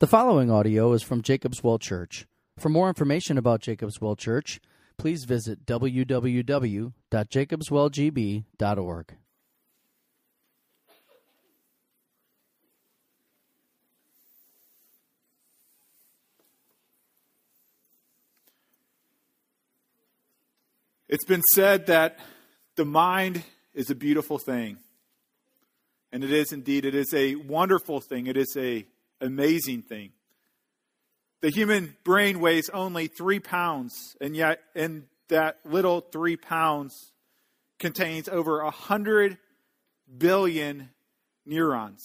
The following audio is from Jacob's Well Church. For more information about Jacob's Well Church, please visit www.jacobswellgb.org. It's been said that the mind is a beautiful thing. And it is indeed. It is a wonderful thing. It is a amazing thing. The human brain weighs only three pounds, and yet in that little three pounds contains over a hundred billion neurons.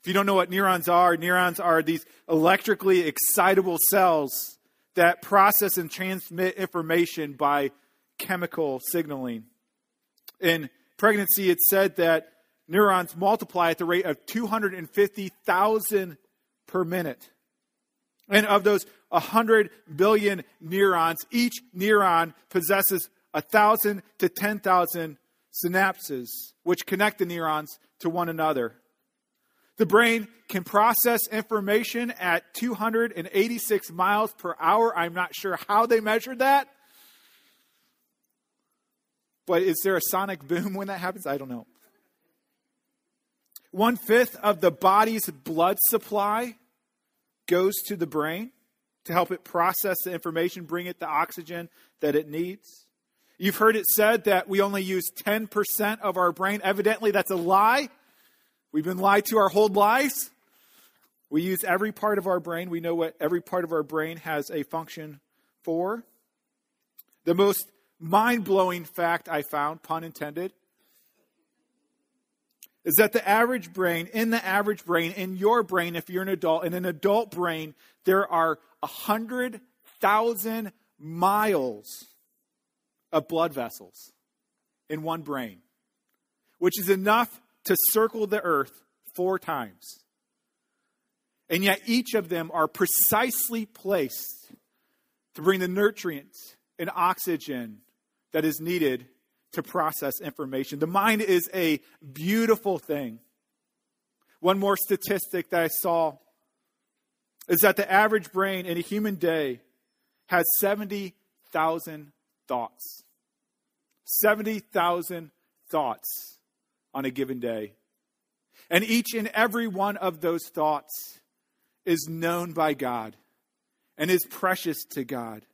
If you don't know what neurons are, neurons are these electrically excitable cells that process and transmit information by chemical signaling. In pregnancy, it's said that neurons multiply at the rate of 250,000 per minute. And of those 100 billion neurons, each neuron possesses 1,000 to 10,000 synapses, which connect the neurons to one another. The brain can process information at 286 miles per hour. I'm not sure how they measured that. But is there a sonic boom when that happens? I don't know. One fifth of the body's blood supply goes to the brain to help it process the information, bring it the oxygen that it needs. You've heard it said that we only use 10% of our brain. Evidently, that's a lie. We've been lied to our whole lives. We use every part of our brain. We know what every part of our brain has a function for. The most mind blowing fact I found, pun intended, is that the average brain, in the average brain, in your brain, if you're an adult, in an adult brain, there are 100,000 miles of blood vessels in one brain, which is enough to circle the earth four times. And yet each of them are precisely placed to bring the nutrients and oxygen that is needed to process information. The mind is a beautiful thing. One more statistic that I saw is that the average brain in a human day has 70,000 thoughts. 70,000 thoughts on a given day. And each and every one of those thoughts is known by God and is precious to God.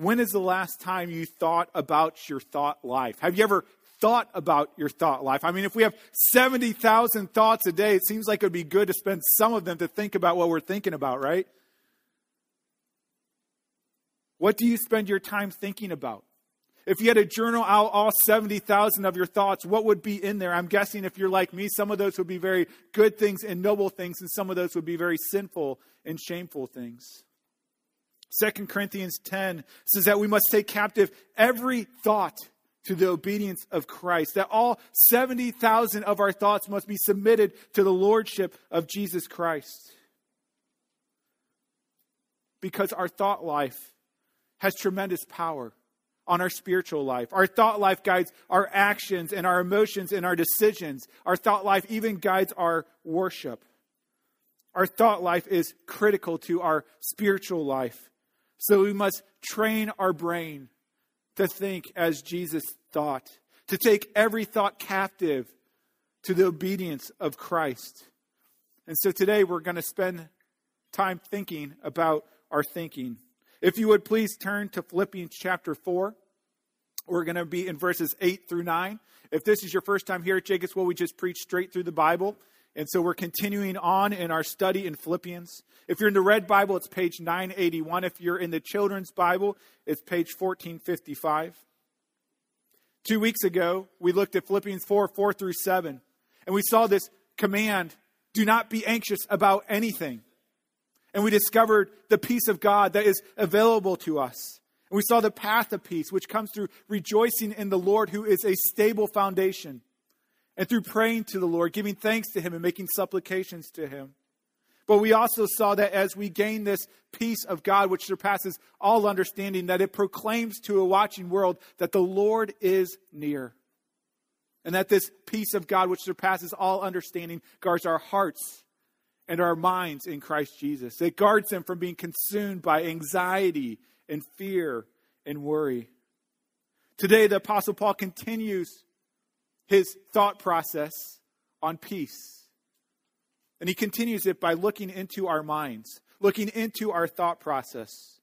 When is the last time you thought about your thought life? Have you ever thought about your thought life? I mean, if we have 70,000 thoughts a day, it seems like it would be good to spend some of them to think about what we're thinking about, right? What do you spend your time thinking about? If you had to journal out all 70,000 of your thoughts, what would be in there? I'm guessing if you're like me, some of those would be very good things and noble things, and some of those would be very sinful and shameful things. 2 Corinthians 10 says that we must take captive every thought to the obedience of Christ, that all 70,000 of our thoughts must be submitted to the lordship of Jesus Christ. Because our thought life has tremendous power on our spiritual life. Our thought life guides our actions and our emotions and our decisions. Our thought life even guides our worship. Our thought life is critical to our spiritual life. So we must train our brain to think as Jesus thought, to take every thought captive to the obedience of Christ. And so today we're going to spend time thinking about our thinking. If you would please turn to Philippians chapter 4. We're going to be in verses 8 through 9. If this is your first time here at Jacob's Well, we just preach straight through the Bible. And so we're continuing on in our study in Philippians. If you're in the red Bible, it's page 981. If you're in the children's Bible, it's page 1455. Two weeks ago, we looked at Philippians 4 4 through 7, and we saw this command do not be anxious about anything. And we discovered the peace of God that is available to us. And we saw the path of peace, which comes through rejoicing in the Lord, who is a stable foundation and through praying to the Lord, giving thanks to Him and making supplications to Him. But we also saw that as we gain this peace of God, which surpasses all understanding, that it proclaims to a watching world that the Lord is near. And that this peace of God, which surpasses all understanding, guards our hearts and our minds in Christ Jesus. It guards them from being consumed by anxiety and fear and worry. Today, the Apostle Paul continues his thought process on peace. And he continues it by looking into our minds, looking into our thought process,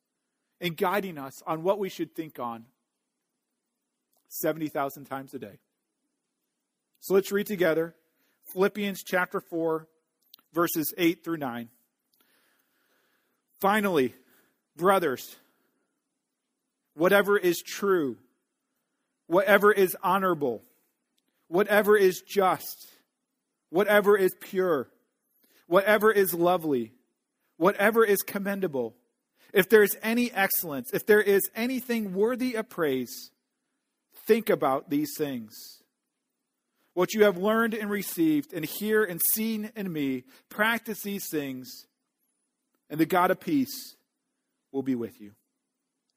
and guiding us on what we should think on 70,000 times a day. So let's read together Philippians chapter 4, verses 8 through 9. Finally, brothers, whatever is true, whatever is honorable, whatever is just, whatever is pure, whatever is lovely, whatever is commendable, if there is any excellence, if there is anything worthy of praise, think about these things. What you have learned and received, and hear and seen in me, practice these things, and the God of peace will be with you.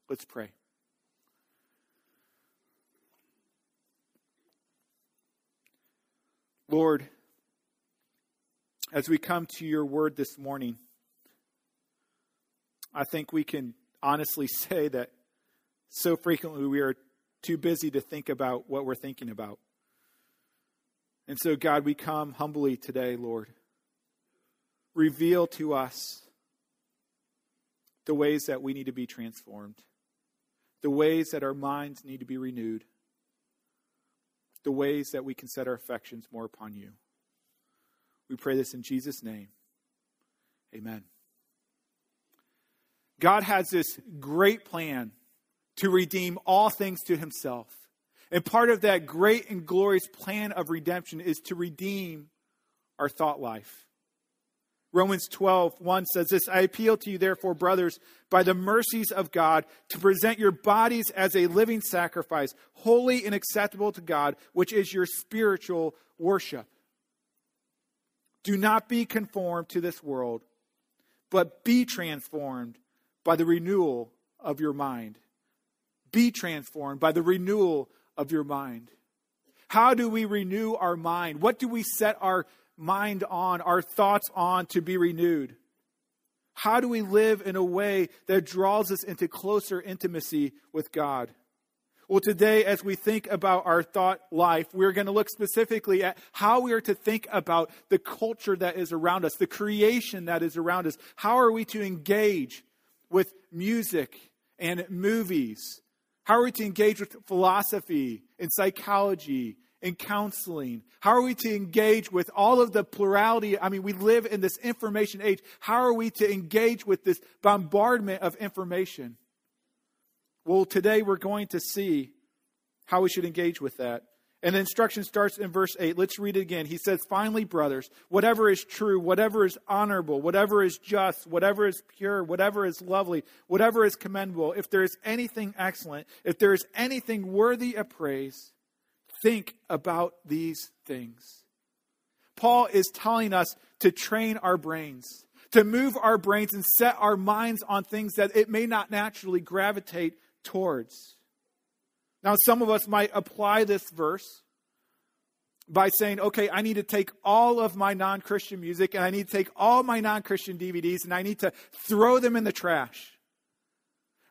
Let's pray. Lord, as we come to your word this morning, I think we can honestly say that so frequently we are too busy to think about what we're thinking about. And so, God, we come humbly today, Lord. Reveal to us the ways that we need to be transformed, the ways that our minds need to be renewed, the ways that we can set our affections more upon you. We pray this in Jesus' name. Amen. God has this great plan to redeem all things to himself. And part of that great and glorious plan of redemption is to redeem our thought life. Romans 12, 1 says this I appeal to you, therefore, brothers, by the mercies of God, to present your bodies as a living sacrifice, holy and acceptable to God, which is your spiritual worship. Do not be conformed to this world, but be transformed by the renewal of your mind. Be transformed by the renewal of your mind. How do we renew our mind? What do we set our mind on, our thoughts on to be renewed? How do we live in a way that draws us into closer intimacy with God? Well, today, as we think about our thought life, we're going to look specifically at how we are to think about the culture that is around us, the creation that is around us. How are we to engage with music and movies? How are we to engage with philosophy and psychology in counseling? How are we to engage with all of the plurality? I mean, we live in this information age. How are we to engage with this bombardment of information? Well, today we're going to see how we should engage with that. And the instruction starts in verse 8. Let's read it again. He says, Finally, brothers, whatever is true, whatever is honorable, whatever is just, whatever is pure, whatever is lovely, whatever is commendable, if there is anything excellent, if there is anything worthy of praise, think about these things. Paul is telling us to train our brains, to move our brains and set our minds on things that it may not naturally gravitate towards. Now, some of us might apply this verse by saying, okay, I need to take all of my non Christian music and I need to take all my non Christian DVDs and I need to throw them in the trash.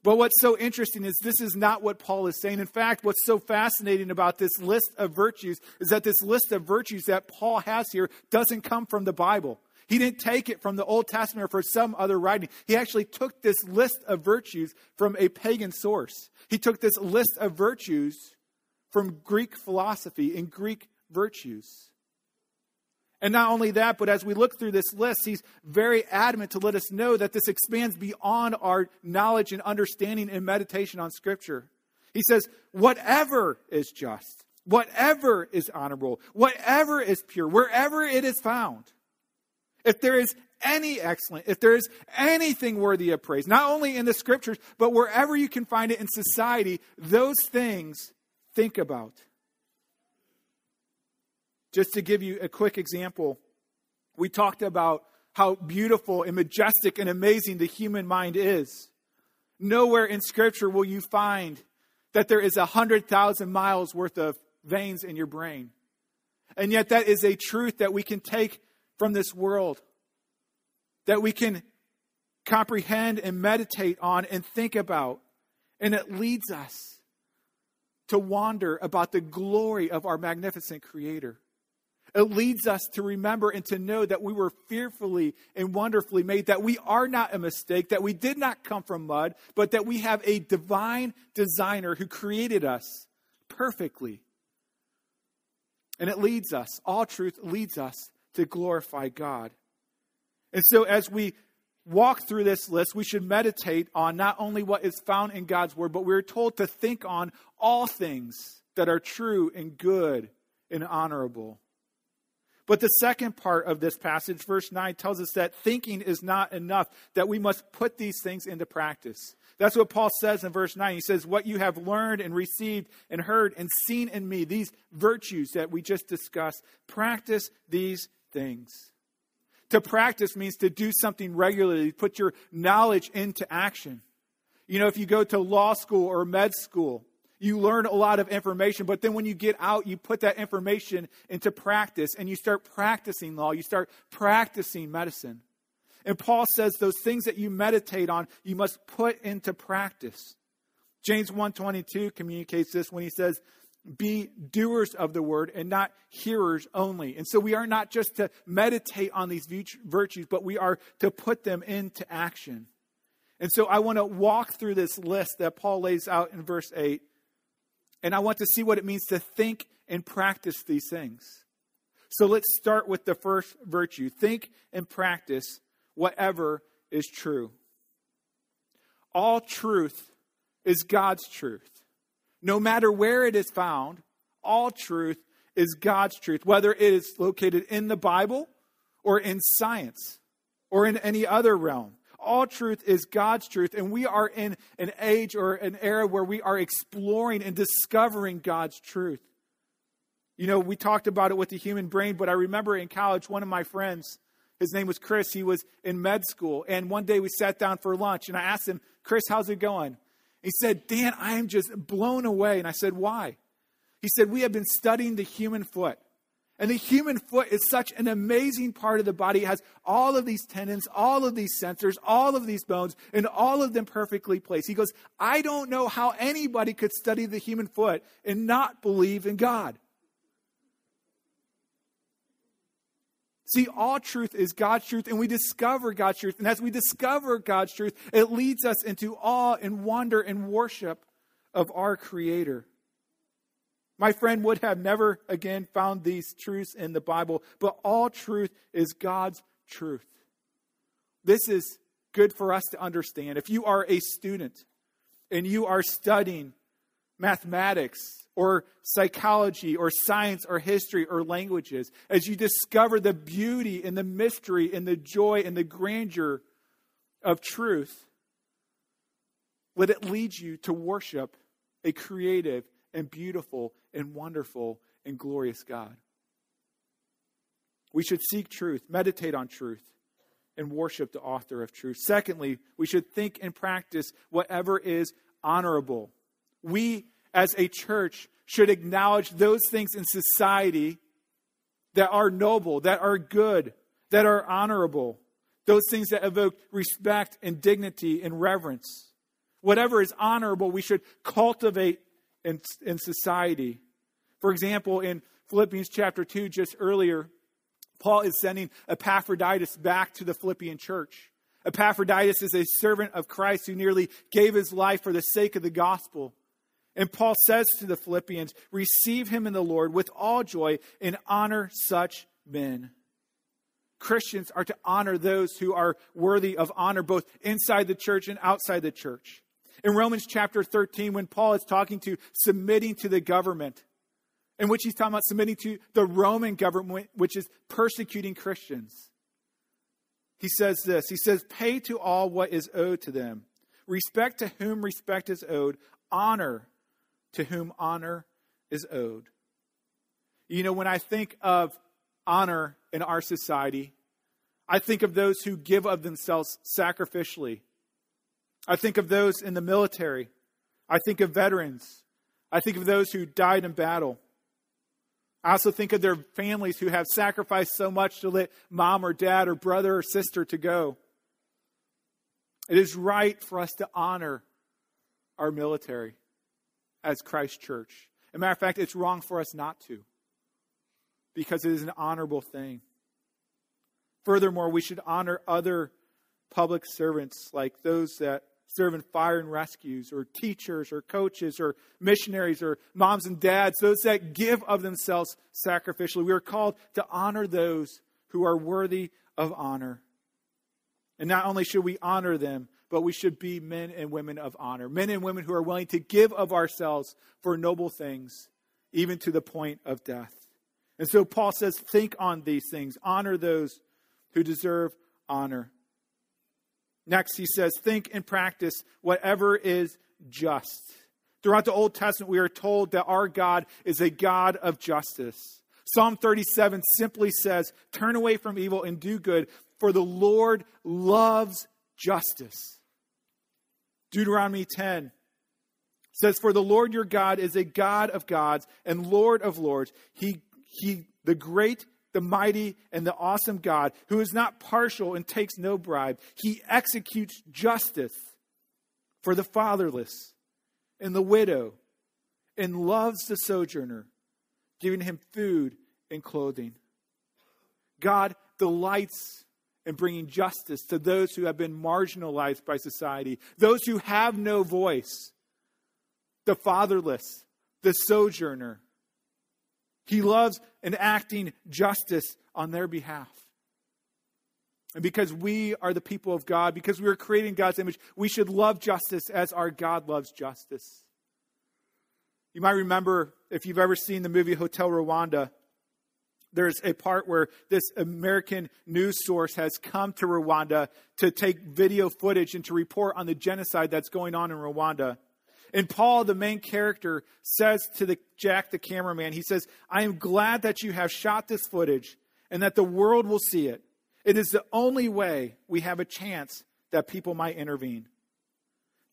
But what's so interesting is this is not what Paul is saying. In fact, what's so fascinating about this list of virtues is that this list of virtues that Paul has here doesn't come from the Bible. He didn't take it from the Old Testament or from some other writing. He actually took this list of virtues from a pagan source. He took this list of virtues from Greek philosophy and Greek virtues. And not only that, but as we look through this list, he's very adamant to let us know that this expands beyond our knowledge and understanding and meditation on Scripture. He says, whatever is just, whatever is honorable, whatever is pure, wherever it is found, if there is any excellent, if there is anything worthy of praise, not only in the Scriptures, but wherever you can find it in society, those things think about. Just to give you a quick example, we talked about how beautiful and majestic and amazing the human mind is. Nowhere in Scripture will you find that there is a 100,000 miles worth of veins in your brain. And yet, that is a truth that we can take from this world. that we can comprehend and meditate on and think about. And it leads us to wonder about the glory of our magnificent Creator. It leads us to remember and to know that we were fearfully and wonderfully made, that we are not a mistake, that we did not come from mud, but that we have a divine designer who created us perfectly. And it leads us, all truth leads us to glorify God. And so as we walk through this list, we should meditate on not only what is found in God's Word, but we're told to think on all things that are true and good and honorable. But the second part of this passage, verse 9, tells us that thinking is not enough, that we must put these things into practice. That's what Paul says in verse 9. He says, What you have learned and received and heard and seen in me, these virtues that we just discussed, practice these things. To practice means to do something regularly, put your knowledge into action. You know, if you go to law school or med school, you learn a lot of information, but then when you get out, you put that information into practice and you start practicing law, you start practicing medicine. And Paul says those things that you meditate on, you must put into practice. James 1:22 communicates this when he says, be doers of the word and not hearers only. And so we are not just to meditate on these virtues, but we are to put them into action. And so I want to walk through this list that Paul lays out in verse 8, and I want to see what it means to think and practice these things. So let's start with the first virtue think and practice whatever is true. All truth is God's truth. No matter where it is found, all truth is God's truth, whether it is located in the Bible or in science or in any other realm. All truth is God's truth, and we are in an age or an era where we are exploring and discovering God's truth. You know, we talked about it with the human brain, but I remember in college, one of my friends, his name was Chris, he was in med school, and one day we sat down for lunch, and I asked him, Chris, how's it going? He said, Dan, I am just blown away. And I said, Why? He said, We have been studying the human foot. And the human foot is such an amazing part of the body. It has all of these tendons, all of these sensors, all of these bones, and all of them perfectly placed. He goes, I don't know how anybody could study the human foot and not believe in God. See, all truth is God's truth, and we discover God's truth. And as we discover God's truth, it leads us into awe and wonder and worship of our Creator. My friend would have never again found these truths in the Bible, but all truth is God's truth. This is good for us to understand. If you are a student and you are studying mathematics or psychology or science or history or languages, as you discover the beauty and the mystery and the joy and the grandeur of truth, let it lead you to worship a creative and beautiful and wonderful and glorious God. We should seek truth, meditate on truth, and worship the author of truth. Secondly, we should think and practice whatever is honorable. We as a church should acknowledge those things in society that are noble, that are good, that are honorable, those things that evoke respect and dignity and reverence. Whatever is honorable, we should cultivate in, in society. For example, in Philippians chapter 2, just earlier, Paul is sending Epaphroditus back to the Philippian church. Epaphroditus is a servant of Christ who nearly gave his life for the sake of the gospel. And Paul says to the Philippians, receive him in the Lord with all joy and honor such men. Christians are to honor those who are worthy of honor, both inside the church and outside the church. In Romans chapter 13, when Paul is talking to submitting to the government, in which he's talking about submitting to the Roman government, which is persecuting Christians, he says this He says, Pay to all what is owed to them, respect to whom respect is owed, honor to whom honor is owed. You know, when I think of honor in our society, I think of those who give of themselves sacrificially. I think of those in the military. I think of veterans. I think of those who died in battle. I also think of their families who have sacrificed so much to let mom or dad or brother or sister to go. It is right for us to honor our military as Christ Church. As a matter of fact, it's wrong for us not to because it is an honorable thing. Furthermore, we should honor other public servants like those that serve in fire and rescues, or teachers, or coaches, or missionaries, or moms and dads, those that give of themselves sacrificially. We are called to honor those who are worthy of honor. And not only should we honor them, but we should be men and women of honor. Men and women who are willing to give of ourselves for noble things, even to the point of death. And so Paul says, think on these things, honor those who deserve honor. Next, he says, think and practice whatever is just. Throughout the Old Testament, we are told that our God is a God of justice. Psalm 37 simply says, Turn away from evil and do good, for the Lord loves justice. Deuteronomy 10 says, For the Lord your God is a God of gods and Lord of lords. He, he the great the mighty and the awesome God, who is not partial and takes no bribe. He executes justice for the fatherless and the widow and loves the sojourner, giving him food and clothing. God delights in bringing justice to those who have been marginalized by society, those who have no voice, the fatherless, the sojourner he loves enacting justice on their behalf. And because we are the people of God, because we are creating God's image, we should love justice as our God loves justice. You might remember, if you've ever seen the movie Hotel Rwanda, there's a part where this American news source has come to Rwanda to take video footage and to report on the genocide that's going on in Rwanda. And Paul, the main character, says to the Jack, the cameraman, he says, I am glad that you have shot this footage and that the world will see it. It is the only way we have a chance that people might intervene.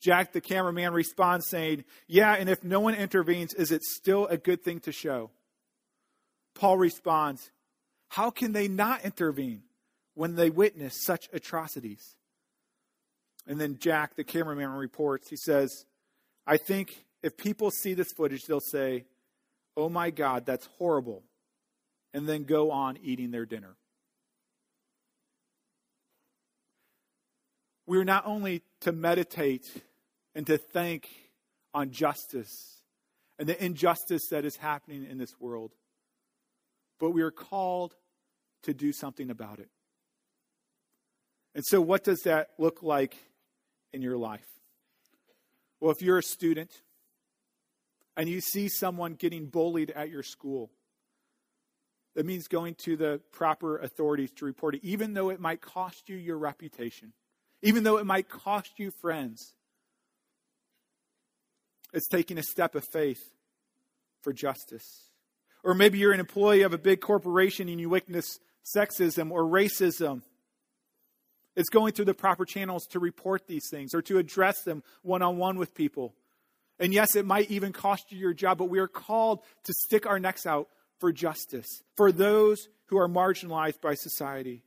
Jack, the cameraman, responds saying, Yeah, and if no one intervenes, is it still a good thing to show? Paul responds, How can they not intervene when they witness such atrocities? And then Jack, the cameraman, reports, he says, I think if people see this footage, they'll say, Oh my God, that's horrible, and then go on eating their dinner. We are not only to meditate and to think on justice and the injustice that is happening in this world, but we are called to do something about it. And so, what does that look like in your life? Well, if you're a student and you see someone getting bullied at your school, that means going to the proper authorities to report it, even though it might cost you your reputation, even though it might cost you friends. It's taking a step of faith for justice. Or maybe you're an employee of a big corporation and you witness sexism or racism it's going through the proper channels to report these things or to address them one on one with people. And yes, it might even cost you your job, but we are called to stick our necks out for justice, for those who are marginalized by society.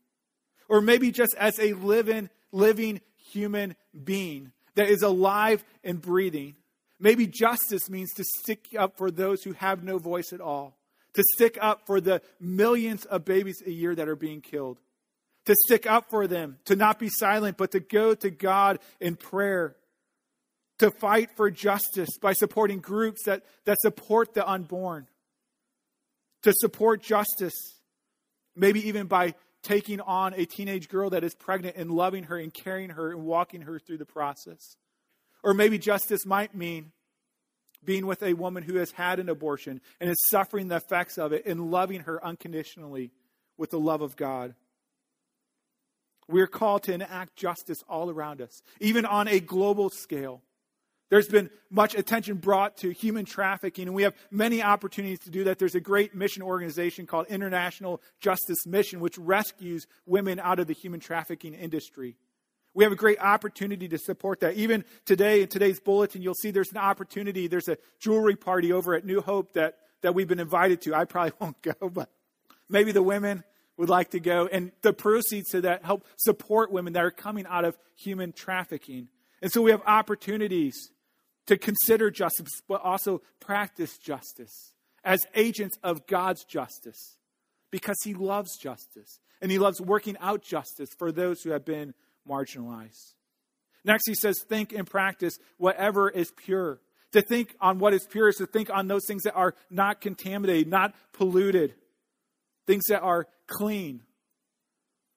Or maybe just as a living, living human being that is alive and breathing. Maybe justice means to stick up for those who have no voice at all, to stick up for the millions of babies a year that are being killed to stick up for them, to not be silent, but to go to God in prayer, to fight for justice by supporting groups that, that support the unborn, to support justice, maybe even by taking on a teenage girl that is pregnant and loving her and carrying her and walking her through the process. Or maybe justice might mean being with a woman who has had an abortion and is suffering the effects of it and loving her unconditionally with the love of God. We are called to enact justice all around us, even on a global scale. There's been much attention brought to human trafficking, and we have many opportunities to do that. There's a great mission organization called International Justice Mission, which rescues women out of the human trafficking industry. We have a great opportunity to support that. Even today, in today's bulletin, you'll see there's an opportunity. There's a jewelry party over at New Hope that that we've been invited to. I probably won't go, but maybe the women would like to go. And the proceeds to that help support women that are coming out of human trafficking. And so we have opportunities to consider justice, but also practice justice as agents of God's justice because He loves justice and He loves working out justice for those who have been marginalized. Next, He says, think and practice whatever is pure. To think on what is pure is to think on those things that are not contaminated, not polluted, things that are clean.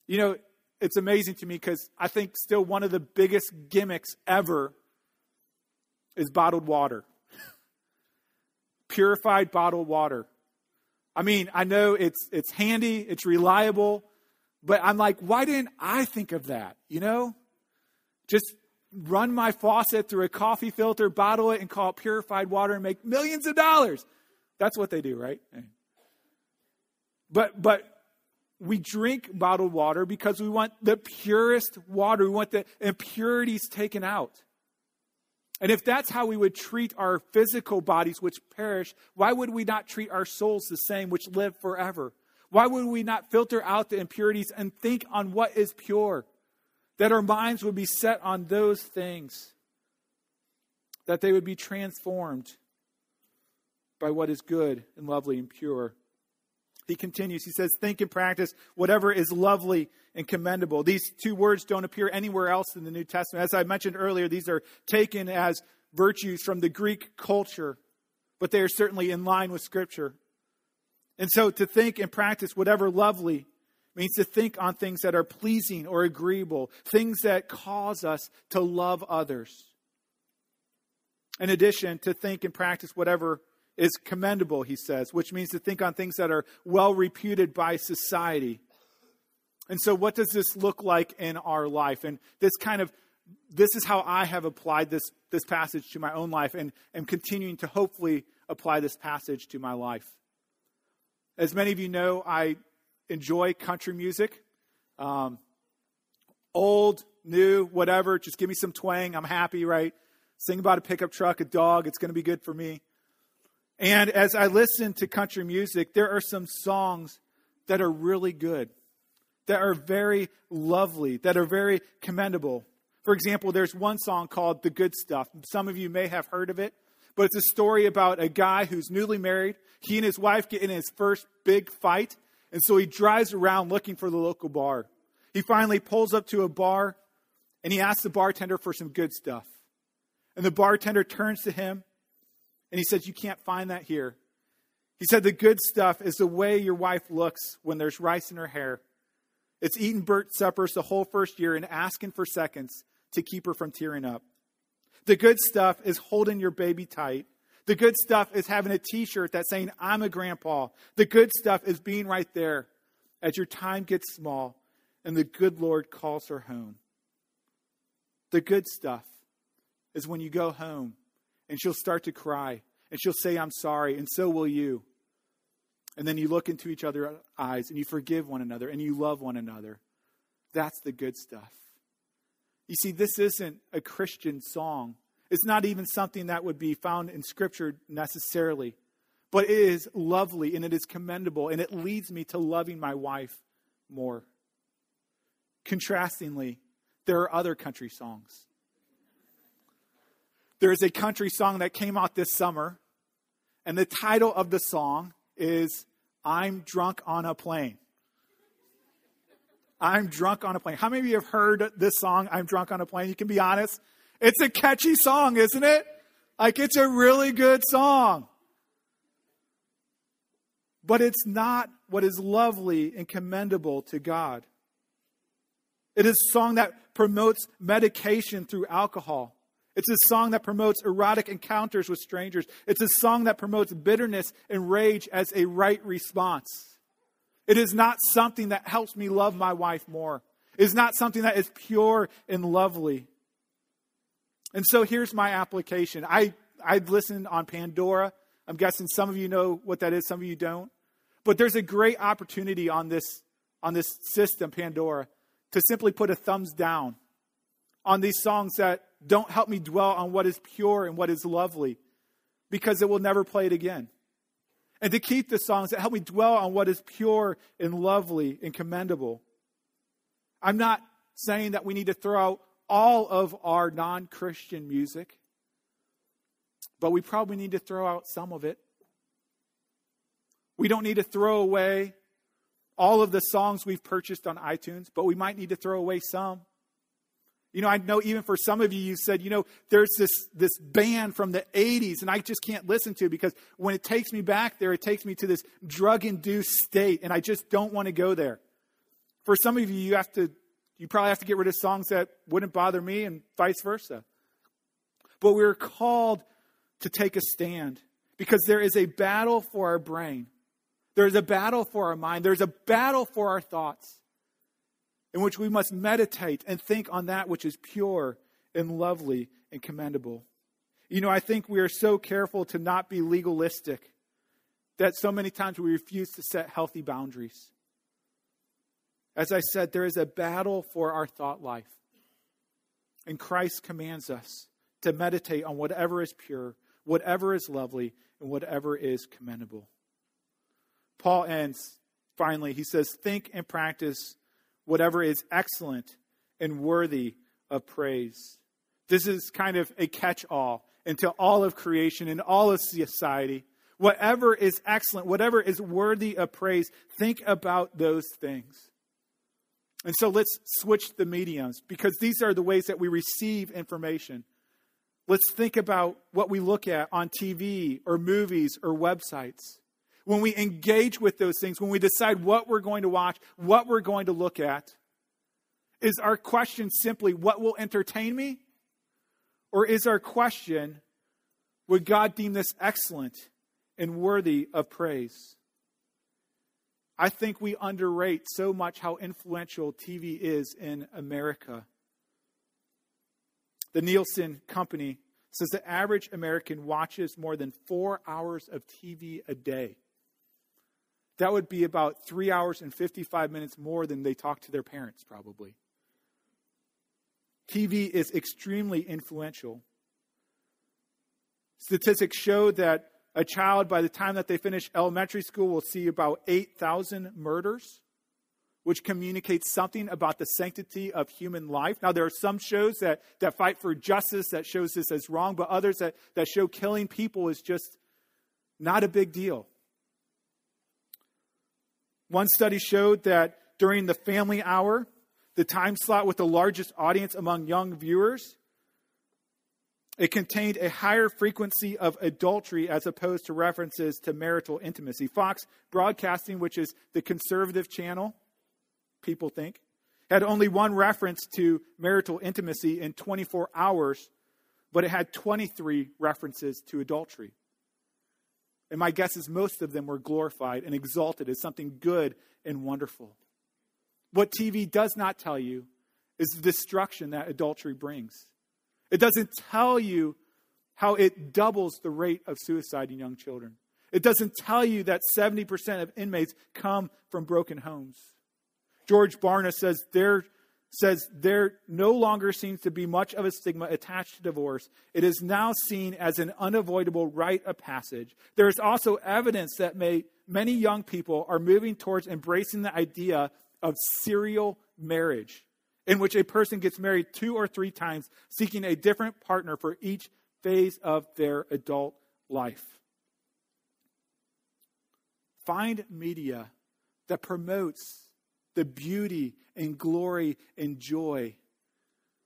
You know, it's amazing to me because I think still one of the biggest gimmicks ever is bottled water. Purified bottled water. I mean, I know it's it's handy, it's reliable, but I'm like, why didn't I think of that? You know? Just run my faucet through a coffee filter, bottle it, and call it purified water and make millions of dollars. That's what they do, right? But but we drink bottled water because we want the purest water. We want the impurities taken out. And if that's how we would treat our physical bodies, which perish, why would we not treat our souls the same, which live forever? Why would we not filter out the impurities and think on what is pure? That our minds would be set on those things, that they would be transformed by what is good and lovely and pure. He continues, he says, Think and practice whatever is lovely and commendable. These two words don't appear anywhere else in the New Testament. As I mentioned earlier, these are taken as virtues from the Greek culture, but they are certainly in line with Scripture. And so to think and practice whatever lovely means to think on things that are pleasing or agreeable, things that cause us to love others. In addition, to think and practice whatever is commendable, he says, which means to think on things that are well reputed by society. And so, what does this look like in our life? And this kind of this is how I have applied this, this passage to my own life and am continuing to hopefully apply this passage to my life. As many of you know, I enjoy country music. Um, old, new, whatever, just give me some twang. I'm happy, right? Sing about a pickup truck, a dog, it's going to be good for me. And as I listen to country music, there are some songs that are really good, that are very lovely, that are very commendable. For example, there's one song called The Good Stuff. Some of you may have heard of it, but it's a story about a guy who's newly married. He and his wife get in his first big fight, and so he drives around looking for the local bar. He finally pulls up to a bar and he asks the bartender for some good stuff. And the bartender turns to him and he says, You can't find that here. He said, The good stuff is the way your wife looks when there's rice in her hair. It's eating burnt suppers the whole first year and asking for seconds to keep her from tearing up. The good stuff is holding your baby tight. The good stuff is having a t shirt that's saying, I'm a grandpa. The good stuff is being right there as your time gets small and the good Lord calls her home. The good stuff is when you go home and she'll start to cry and she'll say, I'm sorry, and so will you. And then you look into each other's eyes and you forgive one another and you love one another. That's the good stuff. You see, this isn't a Christian song. It's not even something that would be found in Scripture necessarily. But it is lovely and it is commendable and it leads me to loving my wife more. Contrastingly, there are other country songs there's a country song that came out this summer, and the title of the song is I'm Drunk on a Plane. I'm Drunk on a Plane. How many of you have heard this song, I'm Drunk on a Plane? You can be honest. It's a catchy song, isn't it? Like, it's a really good song. But it's not what is lovely and commendable to God. It is a song that promotes medication through alcohol. It's a song that promotes erotic encounters with strangers. It's a song that promotes bitterness and rage as a right response. It is not something that helps me love my wife more. It is not something that is pure and lovely. And so here's my application. I, I listened on Pandora. I'm guessing some of you know what that is, some of you don't. But there's a great opportunity on this, on this system, Pandora, to simply put a thumbs down on these songs that don't help me dwell on what is pure and what is lovely because it will never play it again. and to keep the songs that help me dwell on what is pure and lovely and commendable. I'm not saying that we need to throw out all of our non Christian music, but we probably need to throw out some of it. We don't need to throw away all of the songs we've purchased on iTunes, but we might need to throw away some. You know, I know even for some of you, you said, you know, there's this, this band from the 80s, and I just can't listen to it because when it takes me back there, it takes me to this drug induced state, and I just don't want to go there. For some of you, you have to, you probably have to get rid of songs that wouldn't bother me, and vice versa. But we're called to take a stand because there is a battle for our brain, there's a battle for our mind, there's a battle for our thoughts in which we must meditate and think on that which is pure and lovely and commendable. You know, I think we are so careful to not be legalistic that so many times we refuse to set healthy boundaries. As I said, there is a battle for our thought life. And Christ commands us to meditate on whatever is pure, whatever is lovely, and whatever is commendable. Paul ends finally, he says, Think and practice whatever is excellent and worthy of praise. This is kind of a catch all into all of creation and all of society. Whatever is excellent, whatever is worthy of praise, think about those things. And so let's switch the mediums because these are the ways that we receive information. Let's think about what we look at on TV or movies or websites when we engage with those things, when we decide what we're going to watch, what we're going to look at, is our question simply, what will entertain me? Or is our question, would God deem this excellent and worthy of praise? I think we underrate so much how influential TV is in America. The Nielsen Company says the average American watches more than four hours of TV a day. That would be about three hours and 55 minutes more than they talk to their parents, probably. TV is extremely influential. Statistics show that a child, by the time that they finish elementary school, will see about 8,000 murders, which communicates something about the sanctity of human life. Now, there are some shows that, that fight for justice that shows this as wrong, but others that, that show killing people is just not a big deal. One study showed that during the family hour, the time slot with the largest audience among young viewers, it contained a higher frequency of adultery as opposed to references to marital intimacy. Fox Broadcasting, which is the conservative channel, people think, had only one reference to marital intimacy in 24 hours, but it had 23 references to adultery. And my guess is most of them were glorified and exalted as something good and wonderful. What TV does not tell you is the destruction that adultery brings. It doesn't tell you how it doubles the rate of suicide in young children. It doesn't tell you that 70% of inmates come from broken homes. George Barna says there says there no longer seems to be much of a stigma attached to divorce. It is now seen as an unavoidable rite of passage. There is also evidence that may, many young people are moving towards embracing the idea of serial marriage, in which a person gets married two or three times, seeking a different partner for each phase of their adult life. Find media that promotes the beauty and glory and joy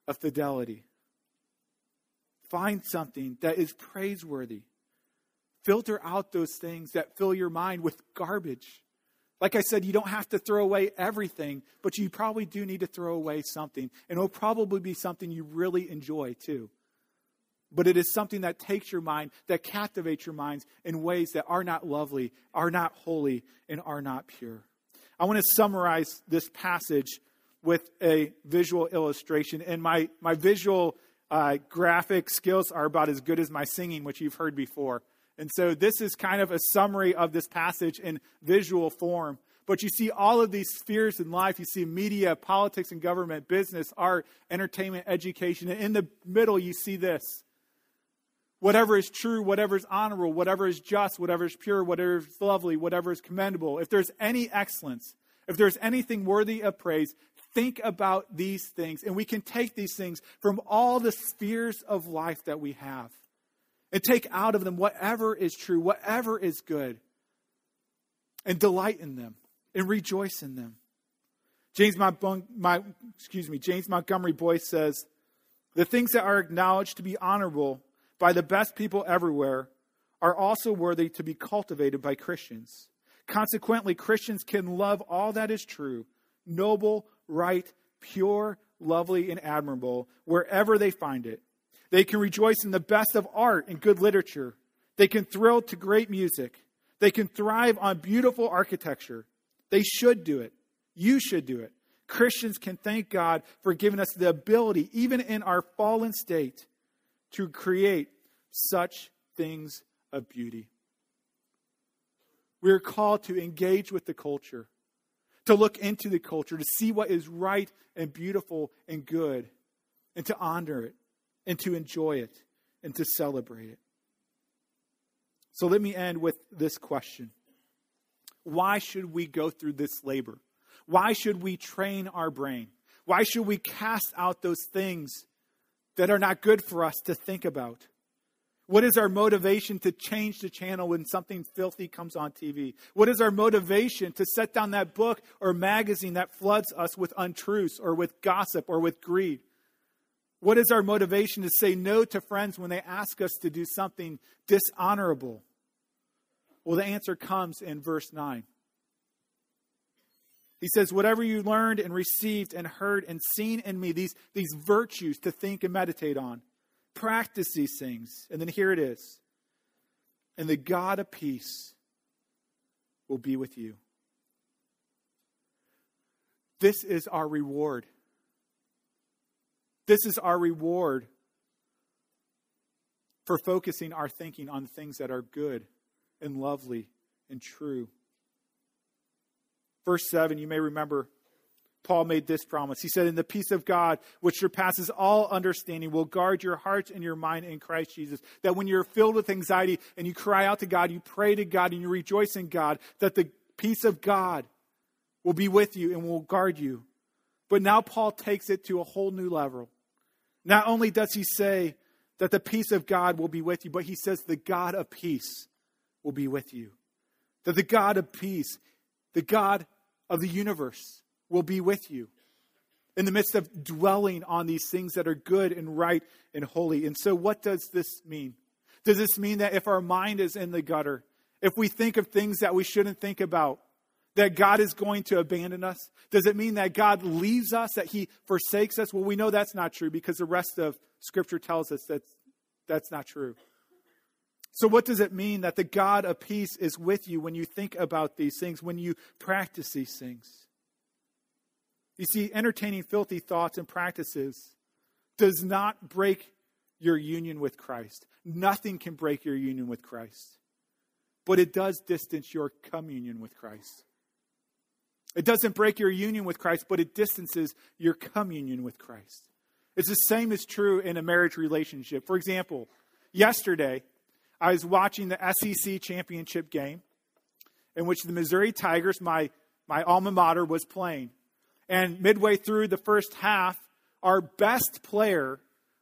of fidelity. Find something that is praiseworthy. Filter out those things that fill your mind with garbage. Like I said, you don't have to throw away everything, but you probably do need to throw away something. And it'll probably be something you really enjoy too. But it is something that takes your mind, that captivates your minds in ways that are not lovely, are not holy, and are not pure. I want to summarize this passage with a visual illustration. And my, my visual uh, graphic skills are about as good as my singing, which you've heard before. And so this is kind of a summary of this passage in visual form. But you see all of these spheres in life. You see media, politics and government, business, art, entertainment, education. And in the middle, you see this whatever is true, whatever is honorable, whatever is just, whatever is pure, whatever is lovely, whatever is commendable, if there's any excellence, if there's anything worthy of praise, think about these things. And we can take these things from all the spheres of life that we have and take out of them whatever is true, whatever is good, and delight in them and rejoice in them. James, my, my, excuse me, James Montgomery Boice says, the things that are acknowledged to be honorable by the best people everywhere are also worthy to be cultivated by Christians. Consequently, Christians can love all that is true, noble, right, pure, lovely, and admirable wherever they find it. They can rejoice in the best of art and good literature. They can thrill to great music. They can thrive on beautiful architecture. They should do it. You should do it. Christians can thank God for giving us the ability, even in our fallen state, to create such things of beauty. We are called to engage with the culture, to look into the culture, to see what is right and beautiful and good, and to honor it, and to enjoy it, and to celebrate it. So let me end with this question Why should we go through this labor? Why should we train our brain? Why should we cast out those things that are not good for us to think about? What is our motivation to change the channel when something filthy comes on TV? What is our motivation to set down that book or magazine that floods us with untruths or with gossip or with greed? What is our motivation to say no to friends when they ask us to do something dishonorable? Well, the answer comes in verse 9. He says, Whatever you learned and received and heard and seen in me, these, these virtues to think and meditate on, practice these things. And then here it is. And the God of peace will be with you. This is our reward. This is our reward for focusing our thinking on things that are good and lovely and true Verse 7, you may remember Paul made this promise. He said, In the peace of God, which surpasses all understanding, will guard your heart and your mind in Christ Jesus. That when you're filled with anxiety and you cry out to God, you pray to God, and you rejoice in God, that the peace of God will be with you and will guard you. But now Paul takes it to a whole new level. Not only does he say that the peace of God will be with you, but he says the God of peace will be with you. That the God of peace, the God of the universe will be with you in the midst of dwelling on these things that are good and right and holy. And so, what does this mean? Does this mean that if our mind is in the gutter, if we think of things that we shouldn't think about, that God is going to abandon us? Does it mean that God leaves us, that He forsakes us? Well, we know that's not true because the rest of Scripture tells us that that's not true. So, what does it mean that the God of peace is with you when you think about these things, when you practice these things? You see, entertaining filthy thoughts and practices does not break your union with Christ. Nothing can break your union with Christ. But it does distance your communion with Christ. It doesn't break your union with Christ, but it distances your communion with Christ. It's the same as true in a marriage relationship. For example, yesterday, I was watching the SEC championship game in which the Missouri Tigers, my, my alma mater, was playing. And midway through the first half, our best player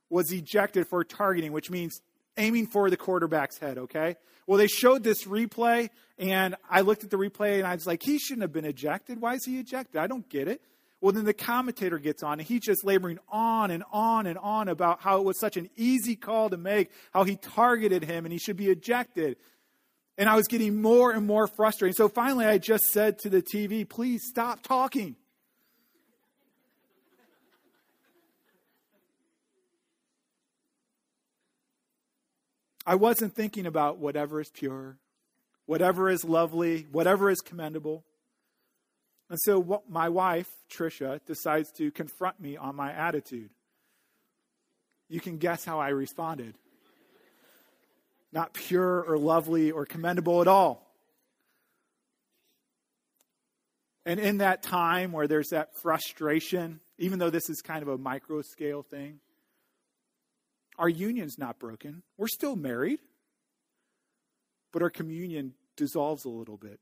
was ejected for targeting, which means aiming for the quarterback's head, okay? Well, they showed this replay, and I looked at the replay and I was like, he shouldn't have been ejected. Why is he ejected? I don't get it. Well, then the commentator gets on and he's just laboring on and on and on about how it was such an easy call to make, how he targeted him and he should be ejected. And I was getting more and more frustrated. So finally, I just said to the TV, please stop talking. I wasn't thinking about whatever is pure, whatever is lovely, whatever is commendable. And so what, my wife, Trisha, decides to confront me on my attitude. You can guess how I responded. Not pure or lovely or commendable at all. And in that time where there's that frustration, even though this is kind of a micro scale thing, Our union's not broken. We're still married, but our communion dissolves a little bit.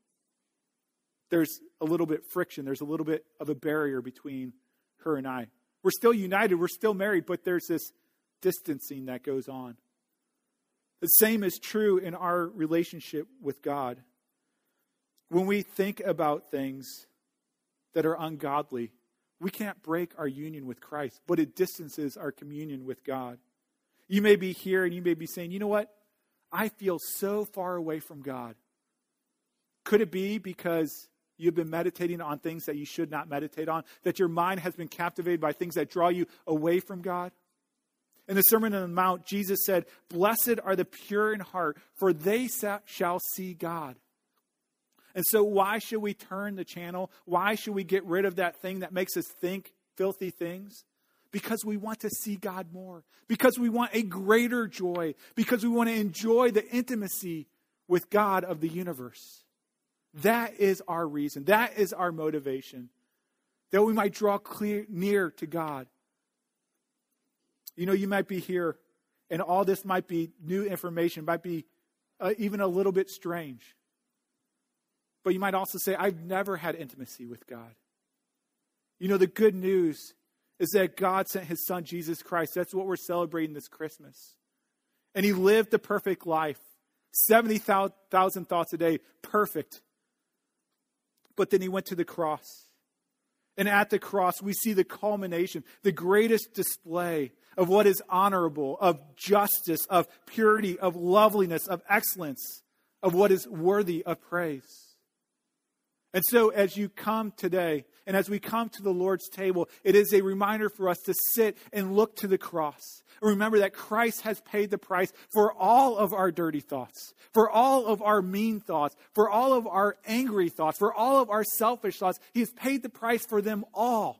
There's a little bit friction, there's a little bit of a barrier between her and I. We're still united, we're still married, but there's this distancing that goes on. The same is true in our relationship with God. When we think about things that are ungodly, we can't break our union with Christ, but it distances our communion with God. You may be here and you may be saying, you know what? I feel so far away from God. Could it be because you've been meditating on things that you should not meditate on, that your mind has been captivated by things that draw you away from God? In the Sermon on the Mount, Jesus said, Blessed are the pure in heart, for they shall see God. And so, why should we turn the channel? Why should we get rid of that thing that makes us think filthy things? Because we want to see God more, because we want a greater joy, because we want to enjoy the intimacy with God of the universe. That is our reason. That is our motivation. That we might draw clear, near to God. You know, you might be here, and all this might be new information, might be uh, even a little bit strange. But you might also say, I've never had intimacy with God. You know, the good news is that God sent his son, Jesus Christ. That's what we're celebrating this Christmas. And he lived the perfect life 70,000 thoughts a day, perfect. But then he went to the cross. And at the cross, we see the culmination, the greatest display of what is honorable, of justice, of purity, of loveliness, of excellence, of what is worthy of praise. And so, as you come today, and as we come to the Lord's table, it is a reminder for us to sit and look to the cross. Remember that Christ has paid the price for all of our dirty thoughts, for all of our mean thoughts, for all of our angry thoughts, for all of our selfish thoughts. He has paid the price for them all.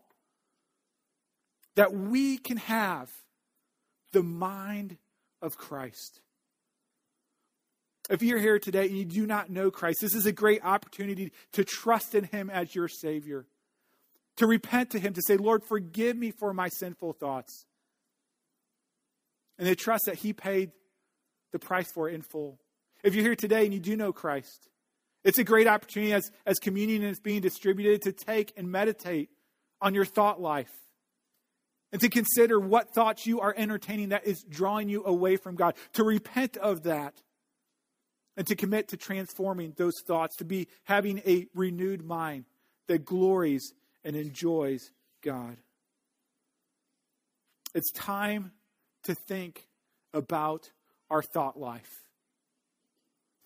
That we can have the mind of Christ. If you're here today and you do not know Christ, this is a great opportunity to trust in Him as your Savior, to repent to Him, to say, Lord, forgive me for my sinful thoughts, and to trust that He paid the price for it in full. If you're here today and you do know Christ, it's a great opportunity as, as communion is being distributed to take and meditate on your thought life and to consider what thoughts you are entertaining that is drawing you away from God, to repent of that and to commit to transforming those thoughts, to be having a renewed mind that glories and enjoys God. It's time to think about our thought life.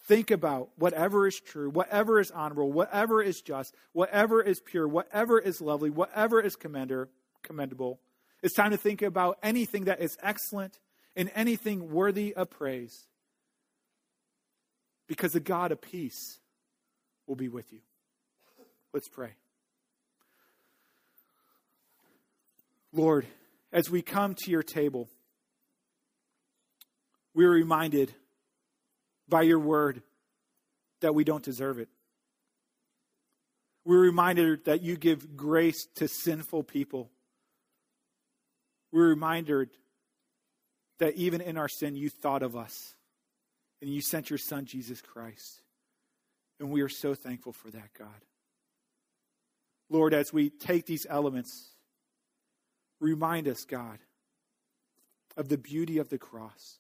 Think about whatever is true, whatever is honorable, whatever is just, whatever is pure, whatever is lovely, whatever is commendable. It's time to think about anything that is excellent and anything worthy of praise because the God of peace will be with you. Let's pray. Lord, as we come to your table, we are reminded by your word that we don't deserve it. We're reminded that you give grace to sinful people. We're reminded that even in our sin, you thought of us and you sent your son, Jesus Christ. And we are so thankful for that, God. Lord, as we take these elements, remind us, God, of the beauty of the cross,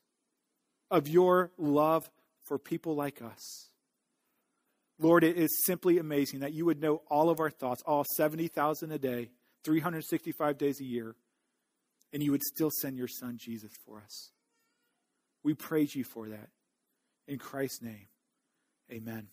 of your love for people like us. Lord, it is simply amazing that you would know all of our thoughts, all 70,000 a day, 365 days a year, and you would still send your son Jesus for us. We praise you for that. In Christ's name, amen.